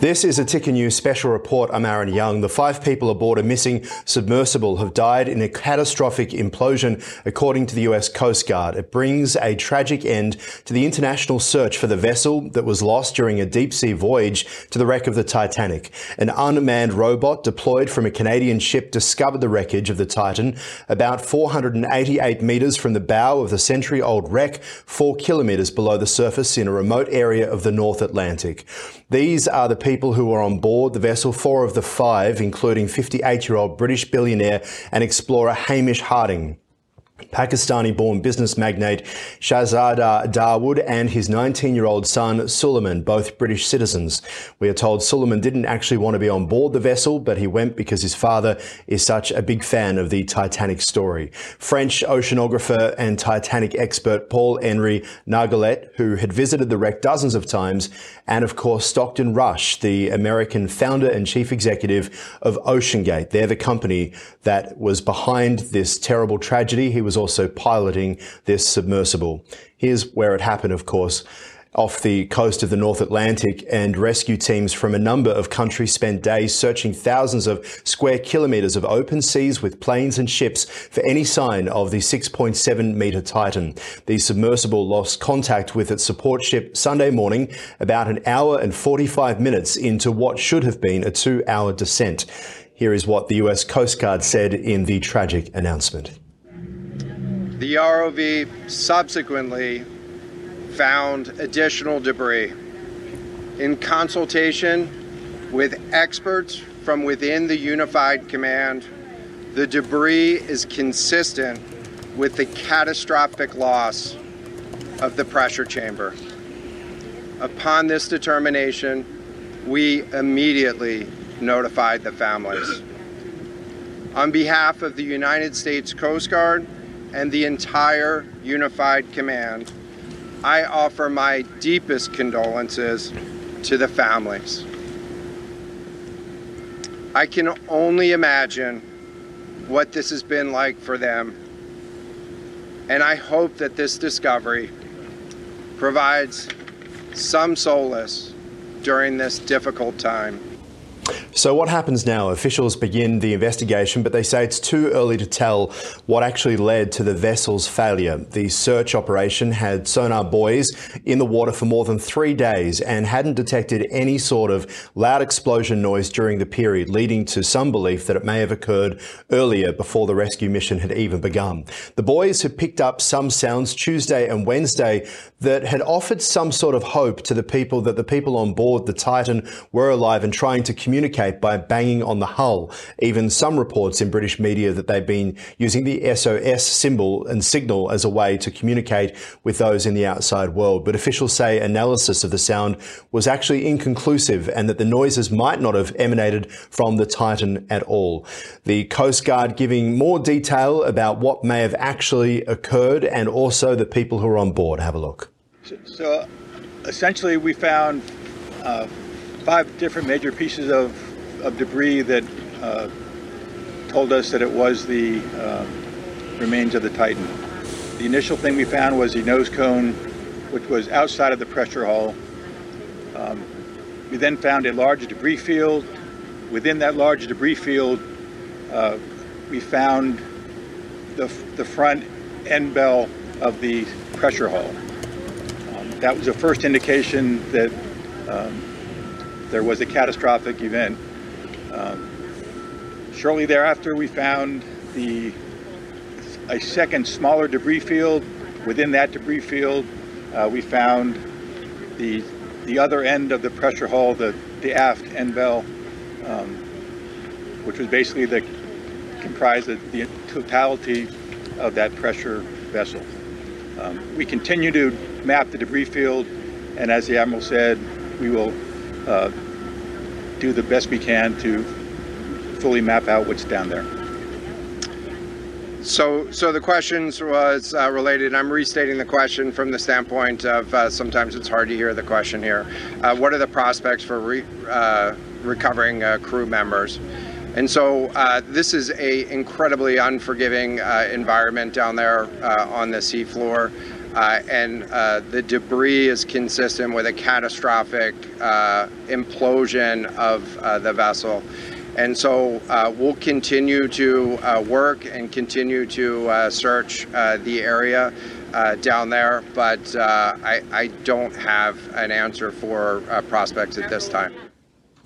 This is a Ticker News special report. I'm Aaron Young. The five people aboard a missing submersible have died in a catastrophic implosion, according to the US Coast Guard. It brings a tragic end to the international search for the vessel that was lost during a deep sea voyage to the wreck of the Titanic. An unmanned robot deployed from a Canadian ship discovered the wreckage of the Titan about 488 metres from the bow of the century old wreck, four kilometres below the surface in a remote area of the North Atlantic. These are the people who were on board the vessel, four of the five, including 58 year old British billionaire and explorer Hamish Harding. Pakistani born business magnate Shahzada Dawood and his 19 year old son Suleman, both British citizens. We are told Suleman didn't actually want to be on board the vessel, but he went because his father is such a big fan of the Titanic story. French oceanographer and Titanic expert Paul Henri Nargeolet, who had visited the wreck dozens of times, and of course Stockton Rush, the American founder and chief executive of OceanGate. They're the company that was behind this terrible tragedy. He was also piloting this submersible. Here's where it happened, of course off the coast of the North Atlantic, and rescue teams from a number of countries spent days searching thousands of square kilometres of open seas with planes and ships for any sign of the 6.7 metre Titan. The submersible lost contact with its support ship Sunday morning, about an hour and 45 minutes into what should have been a two hour descent. Here is what the US Coast Guard said in the tragic announcement. The ROV subsequently found additional debris. In consultation with experts from within the Unified Command, the debris is consistent with the catastrophic loss of the pressure chamber. Upon this determination, we immediately notified the families. On behalf of the United States Coast Guard and the entire Unified Command, I offer my deepest condolences to the families. I can only imagine what this has been like for them, and I hope that this discovery provides some solace during this difficult time. So, what happens now? Officials begin the investigation, but they say it's too early to tell what actually led to the vessel's failure. The search operation had sonar buoys in the water for more than three days and hadn't detected any sort of loud explosion noise during the period, leading to some belief that it may have occurred earlier before the rescue mission had even begun. The buoys had picked up some sounds Tuesday and Wednesday that had offered some sort of hope to the people that the people on board the Titan were alive and trying to communicate communicate by banging on the hull. Even some reports in British media that they've been using the SOS symbol and signal as a way to communicate with those in the outside world. But officials say analysis of the sound was actually inconclusive and that the noises might not have emanated from the Titan at all. The Coast Guard giving more detail about what may have actually occurred and also the people who are on board. Have a look. So, essentially, we found uh, five different major pieces of, of debris that uh, told us that it was the uh, remains of the Titan. The initial thing we found was the nose cone, which was outside of the pressure hull. Um, we then found a large debris field. Within that large debris field, uh, we found the, the front end bell of the pressure hull. Um, that was the first indication that um, there was a catastrophic event. Um, shortly thereafter, we found the a second smaller debris field. Within that debris field, uh, we found the the other end of the pressure hull, the the aft end bell, um, which was basically the comprised of the totality of that pressure vessel. Um, we continue to map the debris field, and as the admiral said, we will uh, do the best we can to fully map out what's down there. So, so the questions was uh, related. I'm restating the question from the standpoint of uh, sometimes it's hard to hear the question here. Uh, what are the prospects for re, uh, recovering uh, crew members? And so uh, this is a incredibly unforgiving environment down there on the seafloor. Uh, and uh, the debris is consistent with a catastrophic uh, implosion of uh, the vessel. And so uh, we'll continue to uh, work and continue to search the area down there, but I, I, don't have an answer for prospects at this time.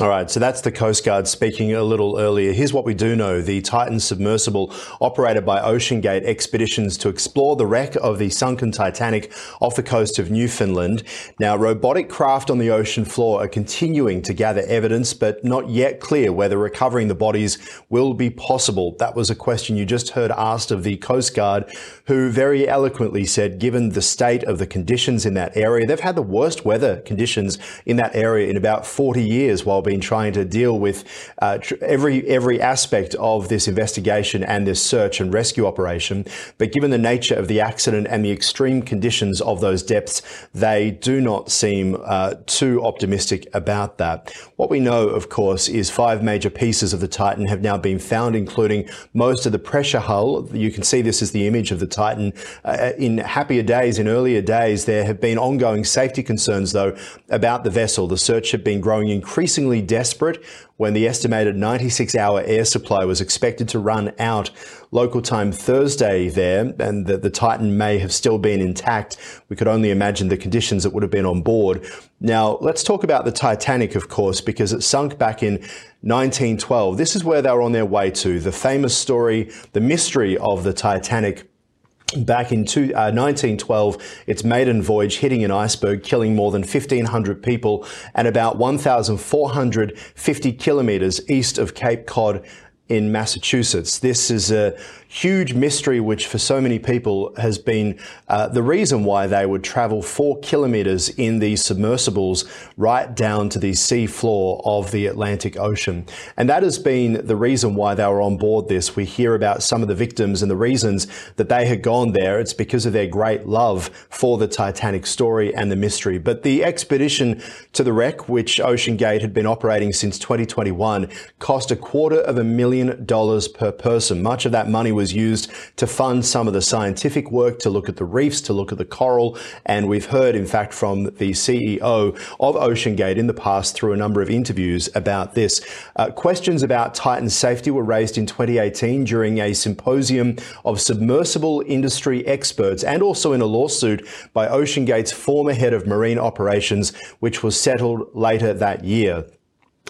All right, so that's the Coast Guard speaking a little earlier. Here's what we do know. The Titan submersible operated by OceanGate Expeditions to explore the wreck of the sunken Titanic off the coast of Newfoundland. Now, robotic craft on the ocean floor are continuing to gather evidence, but not yet clear whether recovering the bodies will be possible. That was a question you just heard asked of the Coast Guard, who very eloquently said, given the state of the conditions in that area, they've had the worst weather conditions in that area in about 40 years while been trying to deal with uh, tr- every every aspect of this investigation and this search and rescue operation. But given the nature of the accident and the extreme conditions of those depths, they do not seem uh, too optimistic about that. What we know, of course, is five major pieces of the Titan have now been found, including most of the pressure hull. You can see this is the image of the Titan. Uh, in happier days, in earlier days, there have been ongoing safety concerns, though, about the vessel. The search had been growing increasingly desperate when the estimated 96 hour air supply was expected to run out local time Thursday there, and that the Titan may have still been intact. We could only imagine the conditions that would have been on board. Now, let's talk about the Titanic, of course, because it sunk back in 1912. This is where they were on their way to. The famous story, the mystery of the Titanic Back in two, uh, 1912, its maiden voyage hitting an iceberg, killing more than 1,500 people and about 1,450 kilometers east of Cape Cod in Massachusetts. This is a huge mystery, which for so many people has been uh, the reason why they would travel four kilometers in these submersibles right down to the sea floor of the Atlantic Ocean. And that has been the reason why they were on board this. We hear about some of the victims and the reasons that they had gone there. It's because of their great love for the Titanic story and the mystery. But the expedition to the wreck, which OceanGate had been operating since 2021, cost a quarter of a million dollars per person. Much of that money was used to fund some of the scientific work, to look at the reefs, to look at the coral. And we've heard, in fact, from the CEO of OceanGate in the past through a number of interviews about this. Uh, questions about Titan safety were raised in 2018 during a symposium of submersible industry experts and also in a lawsuit by OceanGate's former head of marine operations, which was settled later that year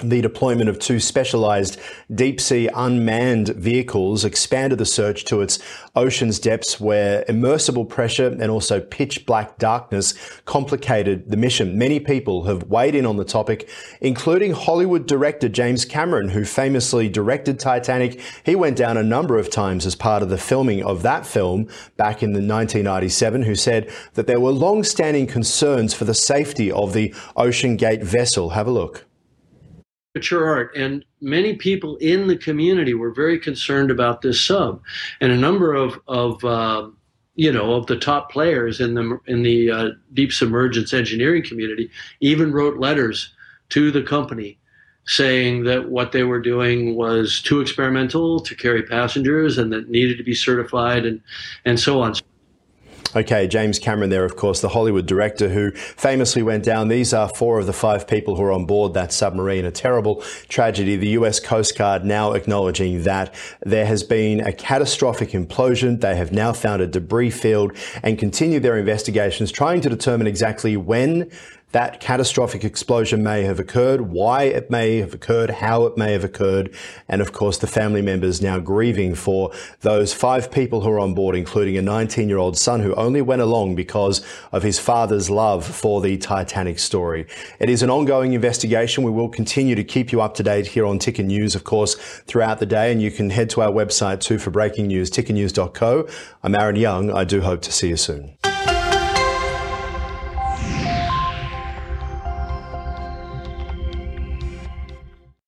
the deployment of two specialized deep sea unmanned vehicles expanded the search to its ocean's depths where immersible pressure and also pitch black darkness complicated the mission. Many people have weighed in on the topic, including Hollywood director James Cameron, who famously directed Titanic. He went down a number of times as part of the filming of that film back in the 1997, who said that there were long-standing concerns for the safety of the OceanGate vessel. Have a look mature art. And many people in the community were very concerned about this sub. And a number of, of uh, you know, of the top players in the, in the uh, deep submergence engineering community even wrote letters to the company saying that what they were doing was too experimental to carry passengers and that needed to be certified and, and so on. Okay, James Cameron there, of course, the Hollywood director who famously went down. These are four of the five people who are on board that submarine. A terrible tragedy. The US Coast Guard now acknowledging that there has been a catastrophic implosion. They have now found a debris field and continue their investigations, trying to determine exactly when that catastrophic explosion may have occurred, why it may have occurred, how it may have occurred, and of course the family members now grieving for those five people who are on board, including a 19 year old son who only went along because of his father's love for the Titanic story. It is an ongoing investigation. We will continue to keep you up to date here on Ticker News, of course, throughout the day, and you can head to our website too for breaking news, tickernews.co. I'm Aaron Young. I do hope to see you soon.